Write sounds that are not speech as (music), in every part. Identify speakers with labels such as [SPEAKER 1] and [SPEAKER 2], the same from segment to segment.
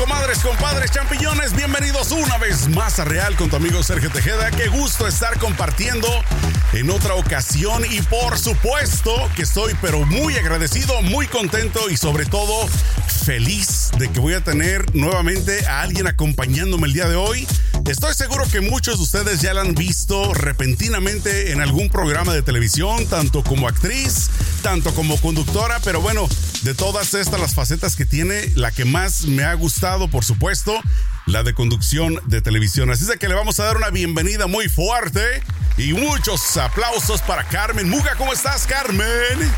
[SPEAKER 1] comadres, compadres, champiñones, bienvenidos una vez más a Real con tu amigo Sergio Tejeda. Qué gusto estar compartiendo en otra ocasión y por supuesto que estoy pero muy agradecido, muy contento y sobre todo feliz de que voy a tener nuevamente a alguien acompañándome el día de hoy. Estoy seguro que muchos de ustedes ya la han visto repentinamente en algún programa de televisión, tanto como actriz, tanto como conductora, pero bueno, de todas estas las facetas que tiene, la que más me ha gustado, por supuesto, la de conducción de televisión. Así es que le vamos a dar una bienvenida muy fuerte y muchos aplausos para Carmen Muga. ¿Cómo estás, Carmen?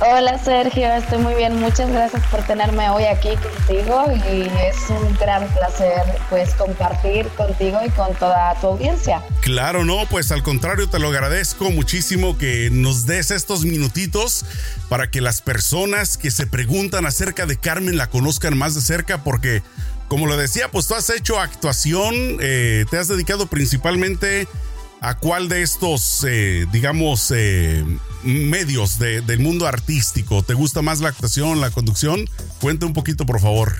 [SPEAKER 2] Hola Sergio, estoy muy bien. Muchas gracias por tenerme hoy aquí contigo y es un gran placer pues compartir contigo y con toda tu audiencia.
[SPEAKER 1] Claro, no, pues al contrario te lo agradezco muchísimo que nos des estos minutitos para que las personas que se preguntan acerca de Carmen la conozcan más de cerca porque como lo decía, pues tú has hecho actuación, eh, te has dedicado principalmente a cuál de estos, eh, digamos, eh, medios del mundo artístico. ¿Te gusta más la actuación, la conducción? Cuente un poquito, por favor.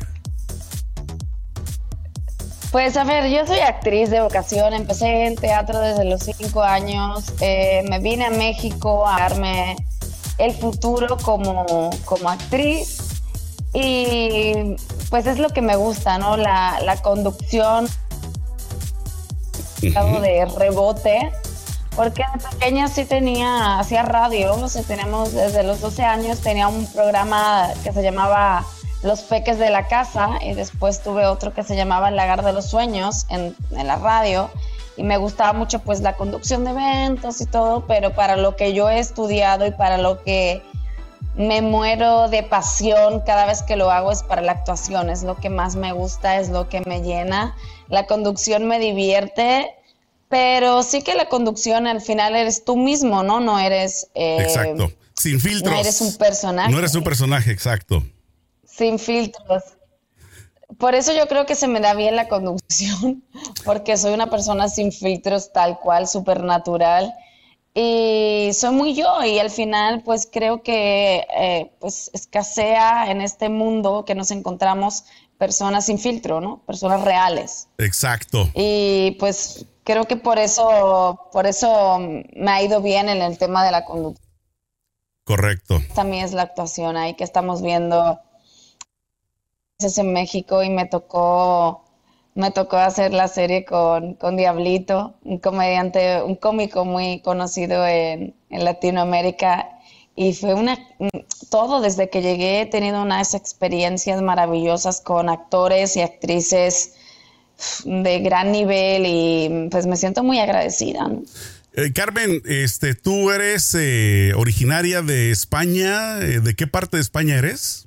[SPEAKER 2] Pues a ver, yo soy actriz de vocación, empecé en teatro desde los cinco años, eh, me vine a México a darme el futuro como, como actriz y pues es lo que me gusta, ¿no? La, la conducción, de rebote, porque de pequeña sí tenía, hacía radio, o tenemos desde los 12 años, tenía un programa que se llamaba Los Peques de la Casa y después tuve otro que se llamaba El Lagar de los Sueños en, en la radio y me gustaba mucho pues la conducción de eventos y todo, pero para lo que yo he estudiado y para lo que me muero de pasión cada vez que lo hago es para la actuación, es lo que más me gusta, es lo que me llena. La conducción me divierte pero sí que la conducción al final eres tú mismo, ¿no? No eres...
[SPEAKER 1] Eh, exacto. Sin filtros.
[SPEAKER 2] No eres un personaje.
[SPEAKER 1] No eres un personaje, exacto.
[SPEAKER 2] Sin filtros. Por eso yo creo que se me da bien la conducción, (laughs) porque soy una persona sin filtros tal cual, súper natural. Y soy muy yo y al final pues creo que eh, pues escasea en este mundo que nos encontramos personas sin filtro, ¿no? Personas reales.
[SPEAKER 1] Exacto.
[SPEAKER 2] Y pues creo que por eso, por eso me ha ido bien en el tema de la conducta.
[SPEAKER 1] Correcto.
[SPEAKER 2] También es la actuación ahí que estamos viendo es en México y me tocó me tocó hacer la serie con, con Diablito, un comediante, un cómico muy conocido en, en Latinoamérica y fue una todo desde que llegué he tenido unas experiencias maravillosas con actores y actrices de gran nivel y pues me siento muy agradecida.
[SPEAKER 1] Eh, Carmen, este, tú eres eh, originaria de España. Eh, ¿De qué parte de España eres?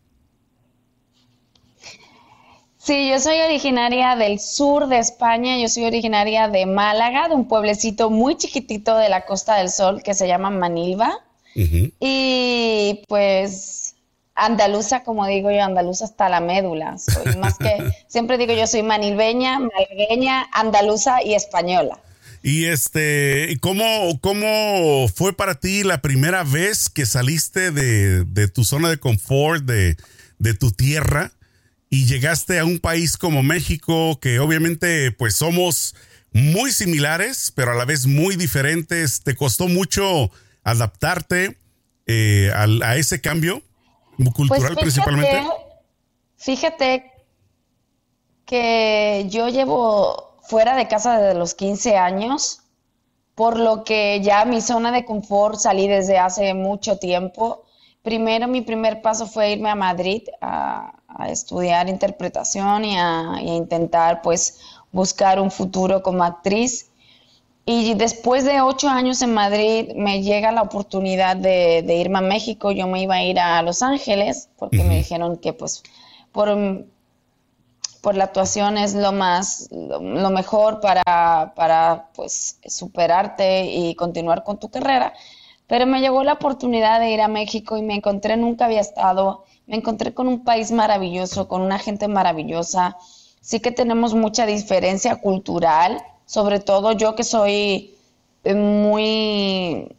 [SPEAKER 2] Sí, yo soy originaria del sur de España. Yo soy originaria de Málaga, de un pueblecito muy chiquitito de la Costa del Sol que se llama Manilva. Y pues andaluza, como digo yo, andaluza hasta la médula. Soy (laughs) más que, siempre digo yo soy manilbeña, malagueña, andaluza y española.
[SPEAKER 1] Y este, ¿cómo, ¿cómo fue para ti la primera vez que saliste de, tu zona de confort, de, de, tu tierra, y llegaste a un país como México, que obviamente pues somos muy similares, pero a la vez muy diferentes? ¿Te costó mucho adaptarte eh, a, ese cambio cultural
[SPEAKER 2] pues
[SPEAKER 1] principalmente?
[SPEAKER 2] Fíjate que yo llevo fuera de casa desde los 15 años, por lo que ya mi zona de confort salí desde hace mucho tiempo. Primero, mi primer paso fue irme a Madrid a, estudiar interpretación y a, y a intentar pues buscar un futuro como actriz. Y después de ocho años en Madrid me llega la oportunidad de, irme a México. Yo me iba a ir a Los Ángeles porque me dijeron que pues por, por la actuación es lo más, lo, mejor para, para pues superarte y continuar con tu carrera. Pero me llegó la oportunidad de ir a México y me encontré, nunca había estado, me encontré con un país maravilloso, con una gente maravillosa. Sí que tenemos mucha diferencia cultural, sobre todo yo que soy eh, muy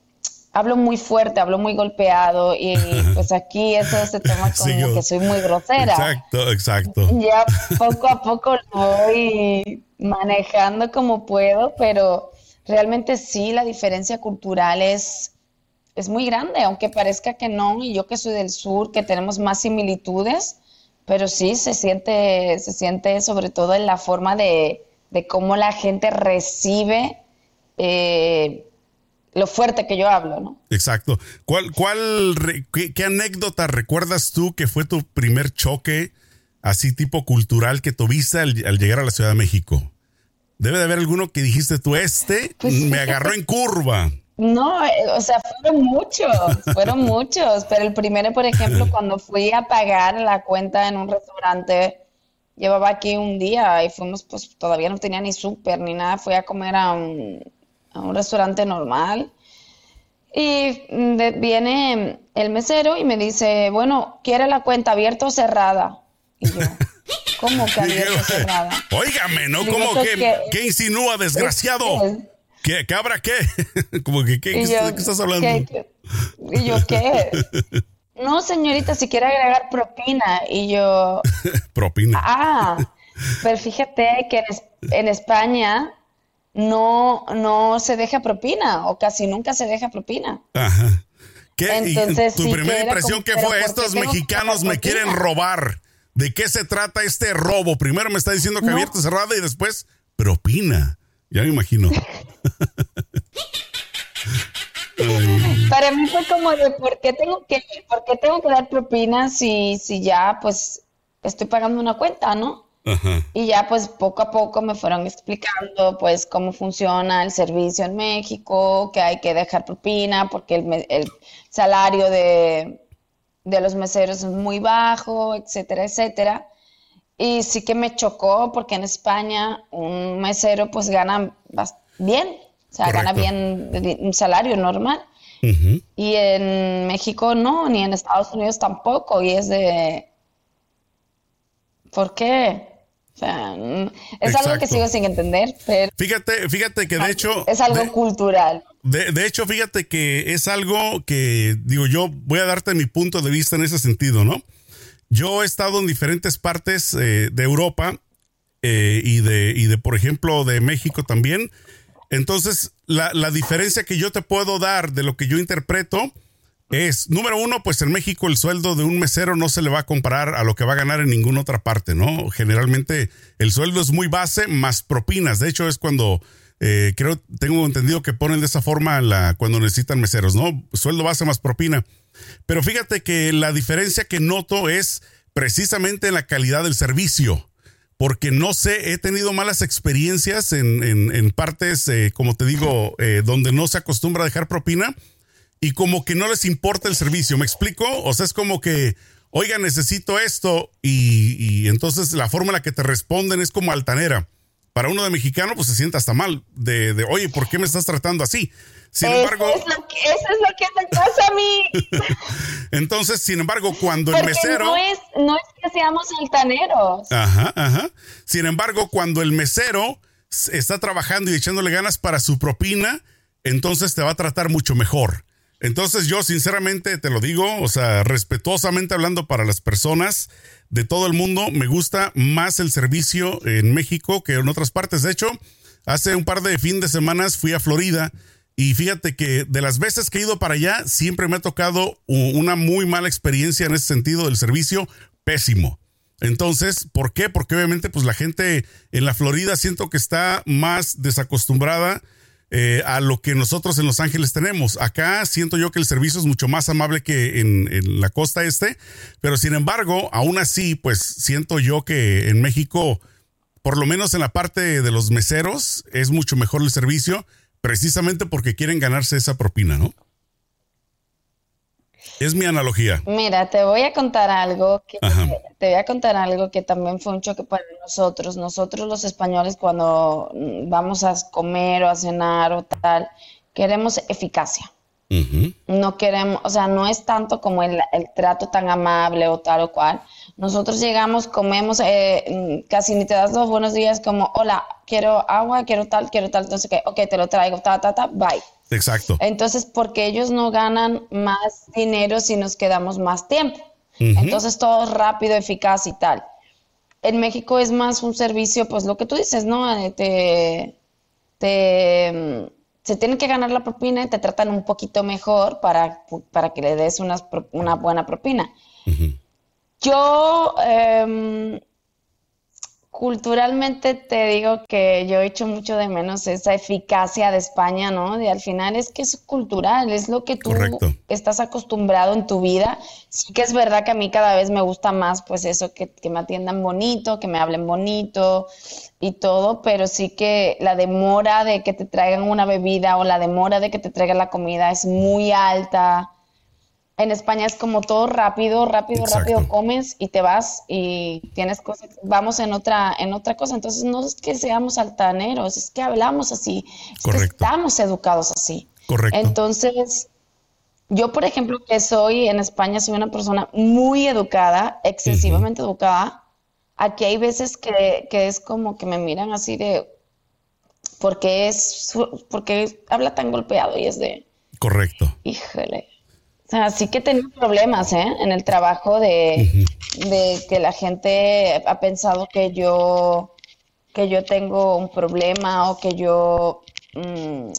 [SPEAKER 2] hablo muy fuerte, hablo muy golpeado y (laughs) pues aquí eso se toma como que soy muy grosera.
[SPEAKER 1] Exacto, exacto.
[SPEAKER 2] Ya poco a poco lo voy manejando como puedo, pero realmente sí, la diferencia cultural es, es muy grande, aunque parezca que no, y yo que soy del sur, que tenemos más similitudes, pero sí se siente, se siente sobre todo en la forma de, de cómo la gente recibe eh, lo fuerte que yo hablo, ¿no?
[SPEAKER 1] Exacto. ¿Cuál, cuál, qué, anécdota recuerdas tú que fue tu primer choque así tipo cultural que tuviste al, llegar a la Ciudad de México? Debe de haber alguno que dijiste tú, este pues me agarró en curva.
[SPEAKER 2] No, eh, o sea, fueron muchos, fueron muchos, pero el primero, por ejemplo, (laughs) cuando fui a pagar la cuenta en un restaurante, llevaba aquí un día y fuimos, pues todavía no tenía ni súper ni nada, fui a comer a un, a un restaurante normal. Y viene el mesero y me dice, bueno, ¿quiere la cuenta abierta o cerrada? Y yo, (laughs) ¿cómo que abierta o cerrada?
[SPEAKER 1] Óigame, ¿no? ¿Cómo que, ¿qué insinúa, desgraciado? ¿Qué, ¿Cabra qué? Como que, ¿qué, ¿qué estás hablando?
[SPEAKER 2] y yo, ¿qué? (laughs) No, señorita, si quiere agregar propina. Y yo... (laughs)
[SPEAKER 1] propina.
[SPEAKER 2] Ah, (laughs) pero fíjate que en, en España no, no se deja propina o casi nunca se deja propina.
[SPEAKER 1] Ajá. ¿Qué? Entonces, ¿Tu primera impresión qué fue? Estos mexicanos me quieren robar. ¿De qué se trata este robo? Primero me está diciendo que abierto cerrada y después propina. Ya me imagino. (laughs)
[SPEAKER 2] Para mí fue como de por qué tengo que, por qué tengo que dar propina si, si ya pues estoy pagando una cuenta, ¿no? Y ya pues poco a poco me fueron explicando pues cómo funciona el servicio en México, que hay que dejar propina porque el, salario de, los meseros es muy bajo, etcétera, etcétera. Y sí que me chocó porque en España un mesero pues gana bien, o sea, gana bien un salario normal. Y en México no, ni en Estados Unidos tampoco. Y es de... ¿Por qué? Es algo que sigo sin entender, pero...
[SPEAKER 1] Fíjate, fíjate que de hecho...
[SPEAKER 2] Es algo cultural.
[SPEAKER 1] De, hecho, fíjate que es algo que, digo, yo voy a darte mi punto de vista en ese sentido, ¿no? Yo he estado en diferentes partes eh, de Europa eh, y, de, y de, por ejemplo, de México también. Entonces, la, la diferencia que yo te puedo dar de lo que yo interpreto es, número uno, pues en México el sueldo de un mesero no se le va a comparar a lo que va a ganar en ninguna otra parte, ¿no? Generalmente el sueldo es muy base más propinas. De hecho, es cuando eh, creo, tengo entendido que ponen de esa forma la, cuando necesitan meseros, ¿no? Sueldo base más propina. Pero fíjate que la diferencia que noto es precisamente en la calidad del servicio. Porque no sé, he tenido malas experiencias en, en, partes, eh, como te digo, eh, donde no se acostumbra a dejar propina y como que no les importa el servicio. ¿Me explico? O sea, es como que, oiga, necesito esto y, entonces la forma en la que te responden es como altanera. Para uno de mexicano, pues se siente hasta mal de, de oye, ¿por qué me estás tratando así?
[SPEAKER 2] Sin embargo, eso es, lo que, eso es lo que me pasa a mí. (laughs)
[SPEAKER 1] Entonces, sin embargo, cuando el mesero.
[SPEAKER 2] No es, no es que seamos altaneros.
[SPEAKER 1] Ajá, ajá. Sin embargo, cuando el mesero está trabajando y echándole ganas para su propina, entonces te va a tratar mucho mejor. Entonces yo sinceramente te lo digo, o sea, respetuosamente hablando para las personas de todo el mundo, me gusta más el servicio en México que en otras partes. De hecho, hace un par de fin de semanas fui a Florida y fíjate que de las veces que he ido para allá, siempre me ha tocado una muy mala experiencia en ese sentido del servicio, pésimo. Entonces, ¿por qué? Porque obviamente pues la gente en la Florida siento que está más desacostumbrada eh, a lo que nosotros en Los Ángeles tenemos. Acá siento yo que el servicio es mucho más amable que en, la costa este, pero sin embargo, aún así, pues siento yo que en México, por lo menos en la parte de los meseros, es mucho mejor el servicio, precisamente porque quieren ganarse esa propina, ¿no? Es mi analogía.
[SPEAKER 2] Mira, te voy a contar algo que te voy a contar algo que también fue un choque para nosotros. Nosotros los españoles cuando vamos a comer o a cenar o tal, queremos eficacia. No queremos, o sea, no es tanto como el, trato tan amable o tal o cual. Nosotros llegamos, comemos, eh, casi ni te das dos buenos días como, hola, quiero agua, quiero tal, quiero tal, entonces, que, ok, te lo traigo, ta, ta, ta, bye
[SPEAKER 1] Exacto.
[SPEAKER 2] Entonces, porque ellos no ganan más dinero si nos quedamos más tiempo. Entonces, todo es rápido, eficaz y tal. En México es más un servicio, pues lo que tú dices, ¿no? Eh, te, te, mm, se tienen que ganar la propina y te tratan un poquito mejor para, para que le des una, una buena propina. Yo, eh, culturalmente te digo que yo he hecho mucho de menos esa eficacia de España, ¿no? De al final es que es cultural, es lo que tú estás acostumbrado en tu vida. Sí que es verdad que a mí cada vez me gusta más, pues eso, que, que me atiendan bonito, que me hablen bonito y todo, pero sí que la demora de que te traigan una bebida o la demora de que te traigan la comida es muy alta en España es como todo rápido, rápido, rápido comes y te vas y tienes cosas, vamos en otra, en otra cosa. Entonces no es que seamos altaneros, es que hablamos así, es que estamos educados así.
[SPEAKER 1] Correcto.
[SPEAKER 2] Entonces, yo por ejemplo que soy en España, soy una persona muy educada, excesivamente educada. Aquí hay veces que, que es como que me miran así de, porque es, porque habla tan golpeado y es de...
[SPEAKER 1] Correcto.
[SPEAKER 2] Híjole sea, sí que he tenido problemas ¿eh? en el trabajo de, que la gente ha pensado que yo, que yo tengo un problema o que yo... Mm,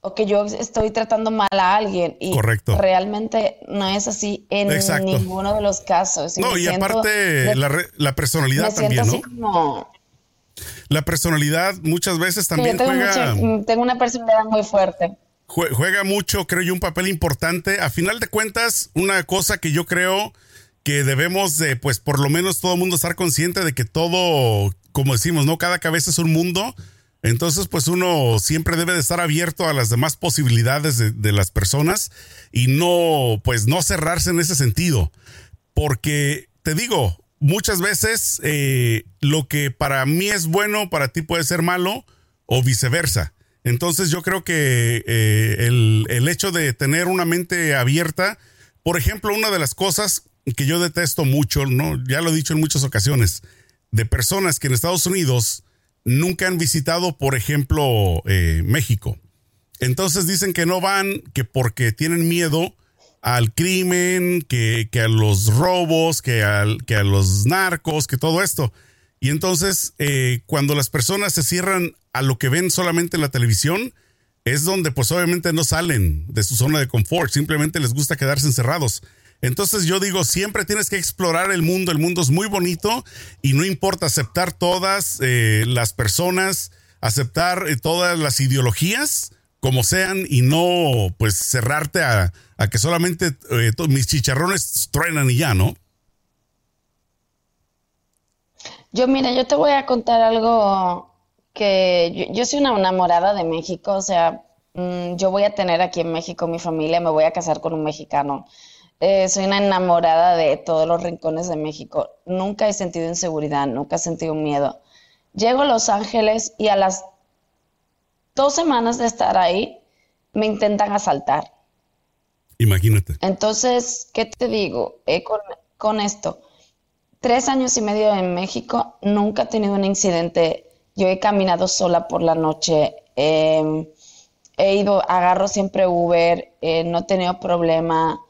[SPEAKER 2] o que yo estoy tratando mal a alguien. Y
[SPEAKER 1] Correcto.
[SPEAKER 2] realmente no es así en ninguno de los casos.
[SPEAKER 1] no, y aparte la, personalidad también, ¿no? La personalidad muchas veces también
[SPEAKER 2] tengo
[SPEAKER 1] juega...
[SPEAKER 2] tengo una personalidad muy fuerte
[SPEAKER 1] juega mucho, creo yo, un papel importante. A final de cuentas, una cosa que yo creo que debemos de, pues por lo menos todo el mundo estar consciente de que todo, como decimos, ¿no? Cada cabeza es un mundo. Entonces, pues uno siempre debe de estar abierto a las demás posibilidades de, las personas y no, pues no cerrarse en ese sentido. Porque, te digo, muchas veces eh, lo que para mí es bueno, para ti puede ser malo o viceversa. Entonces yo creo que eh, el, hecho de tener una mente abierta, por ejemplo, una de las cosas que yo detesto mucho, ¿no? Ya lo he dicho en muchas ocasiones, de personas que en Estados Unidos nunca han visitado, por ejemplo, eh, México. Entonces dicen que no van, que porque tienen miedo al crimen, que, a los robos, que, que a los narcos, que todo esto. Y entonces, eh, cuando las personas se cierran a lo que ven solamente en la televisión, es donde pues obviamente no salen de su zona de confort, simplemente les gusta quedarse encerrados. Entonces yo digo, siempre tienes que explorar el mundo, el mundo es muy bonito y no importa aceptar todas eh, las personas, aceptar eh, todas las ideologías como sean y no pues cerrarte a, que solamente mis chicharrones truenan y ya, ¿no?
[SPEAKER 2] Yo, mira, yo te voy a contar algo que yo, soy una enamorada de México, o sea, mm, yo voy a tener aquí en México mi familia, me voy a casar con un mexicano. Eh, soy una enamorada de todos los rincones de México. Nunca he sentido inseguridad, nunca he sentido miedo. Llego a Los Ángeles y a las dos semanas de estar ahí me intentan asaltar.
[SPEAKER 1] Imagínate.
[SPEAKER 2] Entonces, ¿qué te digo eh, con, con esto? tres años y medio en México, nunca he tenido un incidente. Yo he caminado sola por la noche, em, he ido, agarro siempre Uber, eh, no he tenido problema.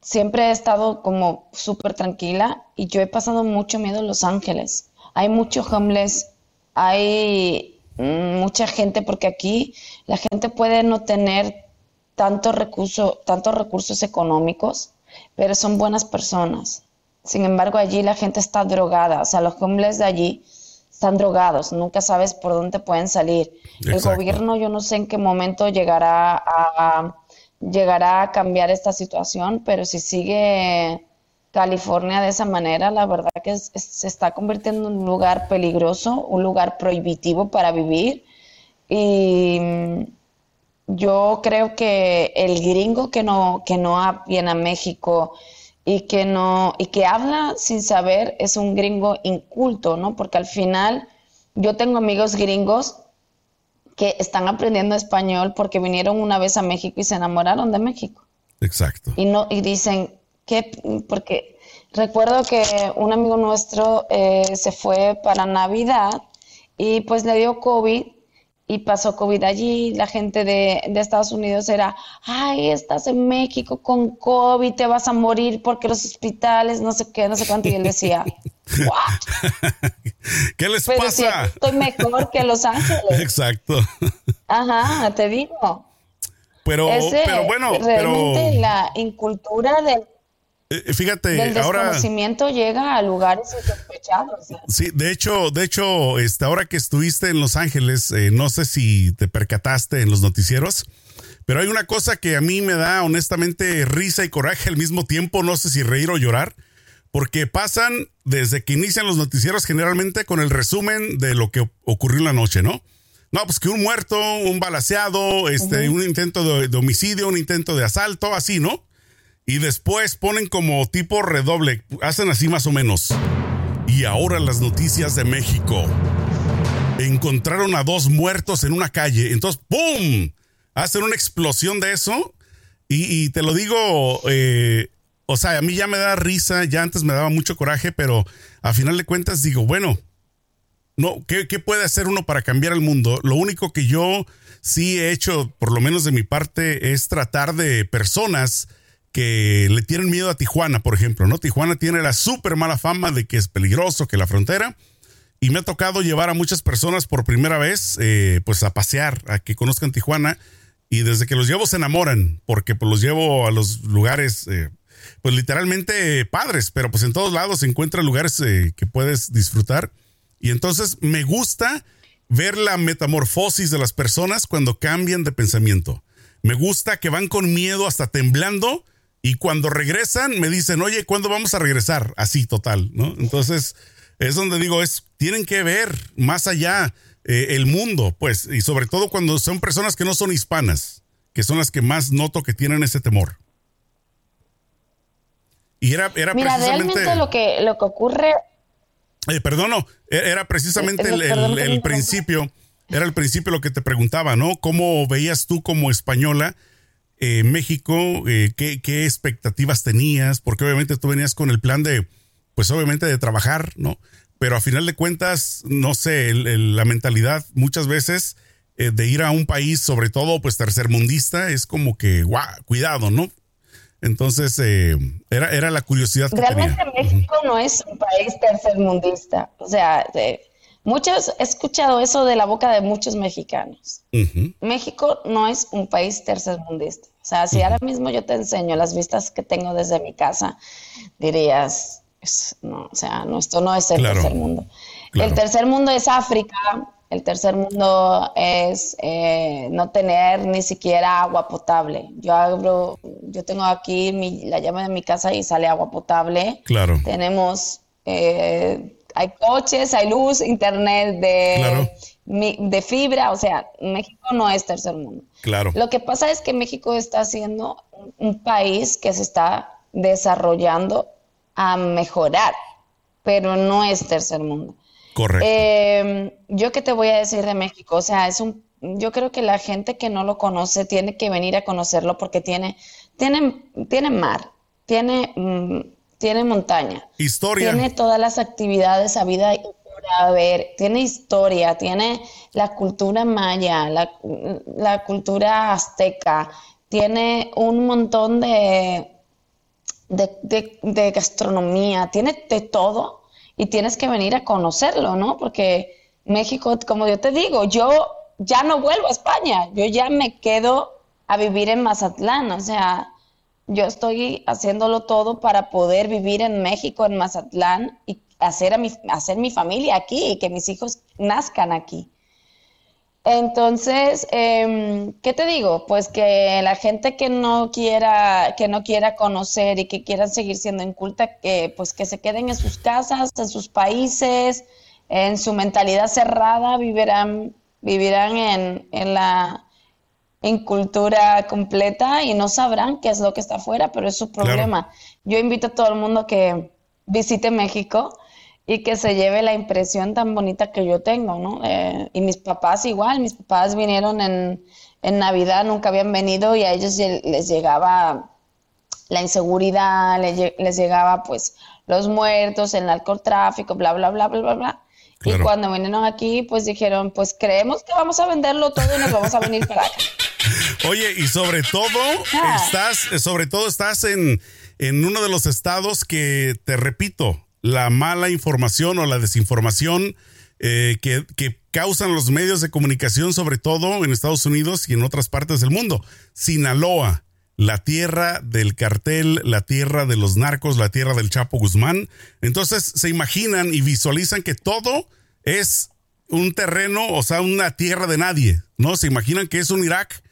[SPEAKER 2] Siempre he estado como súper tranquila y yo he pasado mucho miedo en Los Ángeles. Hay mucho homeless, hay mm, mucha gente, porque aquí la gente puede no tener tanto recurso, tantos recursos económicos, pero son buenas personas. Sin embargo, allí la gente está drogada, o sea, los homeless de allí están drogados, nunca sabes por dónde pueden salir. El gobierno, yo no sé en qué momento llegará a, llegará a cambiar esta situación, pero si sigue California de esa manera, la verdad que se está convirtiendo en un lugar peligroso, un lugar prohibitivo para vivir. Y mm, yo creo que el gringo que no, que no viene a México y que no y que habla sin saber es un gringo inculto, ¿no? Porque al final yo tengo amigos gringos que están aprendiendo español porque vinieron una vez a México y se enamoraron de México.
[SPEAKER 1] Exacto.
[SPEAKER 2] Y no y dicen que porque recuerdo que un amigo nuestro eh, se fue para Navidad y pues le dio COVID y pasó COVID allí, la gente de, Estados Unidos era, ay, estás en México con COVID, te vas a morir porque los hospitales, no sé qué, no sé cuánto, y él decía, (laughs) ¿what?
[SPEAKER 1] ¿Qué les pasa?
[SPEAKER 2] estoy mejor que Los Ángeles.
[SPEAKER 1] Exacto.
[SPEAKER 2] Ajá, te digo.
[SPEAKER 1] Pero, pero bueno,
[SPEAKER 2] realmente la incultura del
[SPEAKER 1] eh, fíjate,
[SPEAKER 2] el desconocimiento llega a lugares insospechados.
[SPEAKER 1] Sí, de hecho, de hecho, este, ahora que estuviste en Los Ángeles, eh, no sé si te percataste en los noticieros, pero hay una cosa que a mí me da honestamente risa y coraje al mismo tiempo, no sé si reír o llorar, porque pasan desde que inician los noticieros generalmente con el resumen de lo que ocurrió en la noche, ¿no? No, pues que un muerto, un balaseado, este, un intento de homicidio, un intento de asalto, así, ¿no? Y después ponen como tipo redoble, hacen así más o menos. Y ahora las noticias de México. Encontraron a dos muertos en una calle. Entonces, ¡pum! Hacen una explosión de eso. Y, te lo digo, eh, o sea, a mí ya me da risa, ya antes me daba mucho coraje, pero a final de cuentas digo, bueno, no, ¿qué, ¿qué, puede hacer uno para cambiar el mundo? Lo único que yo sí he hecho, por lo menos de mi parte, es tratar de personas que le tienen miedo a Tijuana, por ejemplo, ¿no? Tijuana tiene la súper mala fama de que es peligroso, que la frontera. Y me ha tocado llevar a muchas personas por primera vez, eh, pues a pasear, a que conozcan Tijuana. Y desde que los llevo se enamoran, porque pues los llevo a los lugares, eh, pues literalmente padres, pero pues en todos lados se encuentran lugares eh, que puedes disfrutar. Y entonces me gusta ver la metamorfosis de las personas cuando cambian de pensamiento. Me gusta que van con miedo hasta temblando y cuando regresan, me dicen, oye, ¿cuándo vamos a regresar? Así, total, ¿no? Entonces, es donde digo, es, tienen que ver más allá eh, el mundo, pues, y sobre todo cuando son personas que no son hispanas, que son las que más noto que tienen ese temor. Y era, era
[SPEAKER 2] Mira, realmente lo que, lo que ocurre...
[SPEAKER 1] Eh, perdón, no, e-, era precisamente el, el principio, era el principio lo que te preguntaba, ¿no? ¿Cómo veías tú como española? Eh, México, eh, ¿qué, expectativas tenías? Porque obviamente tú venías con el plan de, pues obviamente de trabajar, ¿no? Pero a final de cuentas, no sé, la mentalidad muchas veces eh, de ir a un país, sobre todo pues tercermundista, es como que, guau, cuidado, ¿no? Entonces, eh, era, era la curiosidad. Que
[SPEAKER 2] Realmente México no es un país tercermundista. O sea, Muchos, he escuchado eso de la boca de muchos mexicanos. México no es un país tercermundista. O sea, si ahora mismo yo te enseño las vistas que tengo desde mi casa, dirías, no, o sea, no, esto no es el tercer mundo. El tercer mundo es África, el tercer mundo es eh, no tener ni siquiera agua potable. Yo abro, yo tengo aquí la llave de mi casa y sale agua potable.
[SPEAKER 1] Claro.
[SPEAKER 2] Tenemos eh, hay coches, hay luz, internet de, de fibra, o sea, México no es tercer mundo.
[SPEAKER 1] Claro.
[SPEAKER 2] Lo que pasa es que México está siendo un país que se está desarrollando a mejorar, pero no es tercer mundo.
[SPEAKER 1] Correcto.
[SPEAKER 2] Em, yo qué te voy a decir de México, o sea, es un, yo creo que la gente que no lo conoce tiene que venir a conocerlo porque tiene, tiene, tiene mar, tiene mm, tiene montaña.
[SPEAKER 1] Historia.
[SPEAKER 2] Tiene todas las actividades a vida y por ver, tiene historia, tiene la cultura maya, la, cultura azteca, tiene un montón de, de, gastronomía, tiene de todo y tienes que venir a conocerlo, ¿no? Porque México, como yo te digo, yo ya no vuelvo a España, yo ya me quedo a vivir en Mazatlán, o sea, yo estoy haciéndolo todo para poder vivir en México, en Mazatlán, y hacer, a mi, hacer mi familia aquí y que mis hijos nazcan aquí. Entonces, em, ¿qué te digo? Pues que la gente que no quiera, que no quiera conocer y que quiera seguir siendo inculta, que pues que se queden en sus casas, en sus países, en su mentalidad cerrada, vivirán, vivirán en, en la en cultura completa y no sabrán qué es lo que está afuera, pero es su problema. Yo invito a todo el mundo que visite México y que se lleve la impresión tan bonita que yo tengo, ¿no? Eh, y mis papás igual, mis papás vinieron en, en Navidad, nunca habían venido y a ellos les llegaba la inseguridad, les, les llegaba pues los muertos, el narcotráfico, bla, bla, bla, bla, bla, bla. Y cuando vinieron aquí, pues dijeron, pues creemos que vamos a venderlo todo y nos vamos a venir para acá. (laughs)
[SPEAKER 1] Oye, y sobre todo, ah. estás, sobre todo estás en, en uno de los estados que, te repito, la mala información o la desinformación eh, que, que, causan los medios de comunicación, sobre todo en Estados Unidos y en otras partes del mundo. Sinaloa, la tierra del cartel, la tierra de los narcos, la tierra del Chapo Guzmán. Entonces se imaginan y visualizan que todo es un terreno, o sea, una tierra de nadie, ¿no? Se imaginan que es un Irak,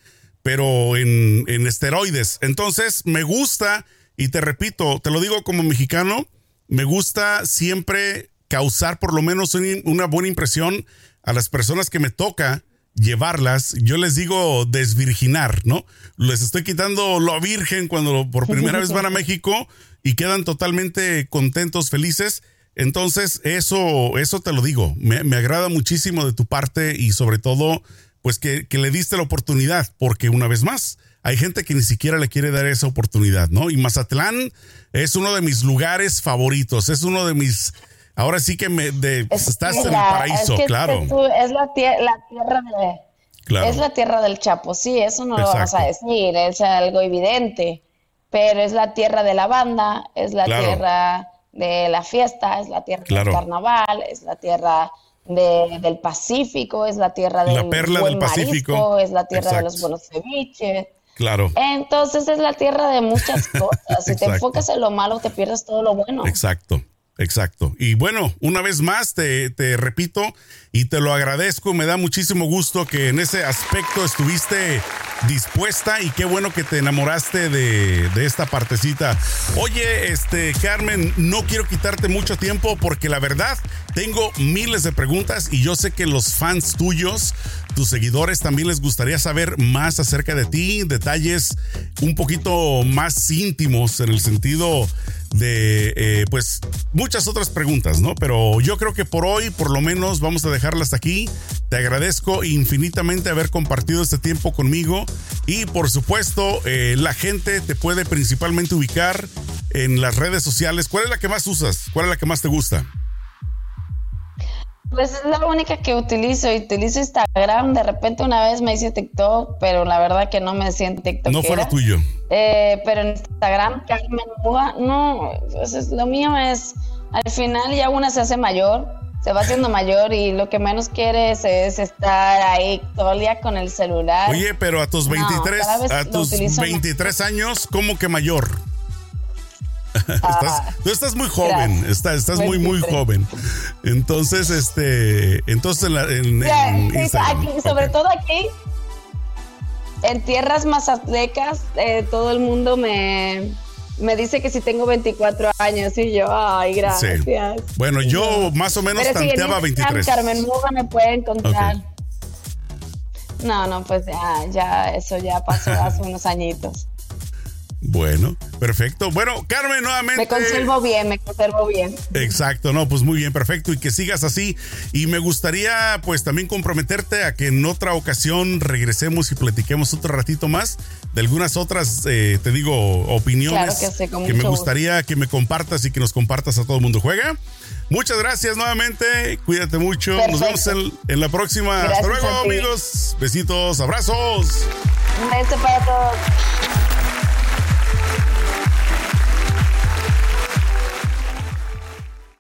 [SPEAKER 1] pero en, en esteroides. Entonces me gusta, y te repito, te lo digo como mexicano, me gusta siempre causar por lo menos una buena impresión a las personas que me toca llevarlas, yo les digo desvirginar, ¿no? Les estoy quitando lo virgen cuando por primera vez van a México y quedan totalmente contentos, felices. Entonces, eso, eso te lo digo, me, agrada muchísimo de tu parte y sobre todo, pues que, que, le diste la oportunidad, porque una vez más, hay gente que ni siquiera le quiere dar esa oportunidad, ¿no? Y Mazatlán es uno de mis lugares favoritos, es uno de mis Ahora sí que me de, estás en el paraíso, claro.
[SPEAKER 2] Es, la, tierra de, Es la tierra del Chapo, sí, eso no lo vamos a decir, es algo evidente. Pero es la tierra de la banda, es la tierra de la fiesta, es la tierra del carnaval, es la tierra del Pacífico, es la tierra del
[SPEAKER 1] la perla del Pacífico,
[SPEAKER 2] es la tierra de los buenos ceviches.
[SPEAKER 1] Claro.
[SPEAKER 2] Entonces es la tierra de muchas cosas. si te (laughs) enfocas en lo malo, te pierdes todo lo bueno.
[SPEAKER 1] Exacto. Exacto. Y bueno, una vez más te, te, repito y te lo agradezco. Me da muchísimo gusto que en ese aspecto estuviste dispuesta y qué bueno que te enamoraste de, de, esta partecita. Oye, este Carmen, no quiero quitarte mucho tiempo porque la verdad tengo miles de preguntas y yo sé que los fans tuyos, tus seguidores también les gustaría saber más acerca de ti, detalles un poquito más íntimos en el sentido de, eh, pues, muchas otras preguntas, ¿no? Pero yo creo que por hoy, por lo menos, vamos a dejarla hasta aquí. Te agradezco infinitamente haber compartido este tiempo conmigo y, por supuesto, eh, la gente te puede principalmente ubicar en las redes sociales. ¿Cuál es la que más usas? ¿Cuál es la que más te gusta?
[SPEAKER 2] Pues es la única que utilizo. Utilizo Instagram. De repente una vez me hice TikTok, pero la verdad que no me siento TikTok.
[SPEAKER 1] No fuera tuyo.
[SPEAKER 2] Eh, pero en Instagram, Carmen no, pues lo mío es, al final ya una se hace mayor, se va haciendo mayor y lo que menos quieres es estar ahí todo el día con el celular.
[SPEAKER 1] Oye, pero a tus 23, a tus 23 años, ¿cómo que mayor? (laughs) estás, tú estás muy joven, estás, estás muy, muy joven. Entonces, este, entonces en,
[SPEAKER 2] sobre todo aquí, en tierras mazatlecas, eh, todo el mundo me, me dice que si tengo 24 años y yo, ay, gracias.
[SPEAKER 1] Bueno, yo más o menos tanteaba 23.
[SPEAKER 2] Carmen Muga me puede encontrar. No, no, pues ya, ya, eso ya pasó hace (laughs) unos añitos.
[SPEAKER 1] Bueno, perfecto. Bueno, Carmen, nuevamente.
[SPEAKER 2] Me conservo bien, me conservo bien.
[SPEAKER 1] Exacto, no, pues muy bien, perfecto. Y que sigas así. Y me gustaría, pues, también comprometerte a que en otra ocasión regresemos y platiquemos otro ratito más de algunas otras, eh, te digo, opiniones
[SPEAKER 2] que,
[SPEAKER 1] que me gustaría que me compartas y que nos compartas a todo el mundo. Juega. Muchas gracias nuevamente. Cuídate mucho. Nos vemos en, la próxima. Hasta luego, amigos. Besitos, abrazos.
[SPEAKER 2] Un beso para todos.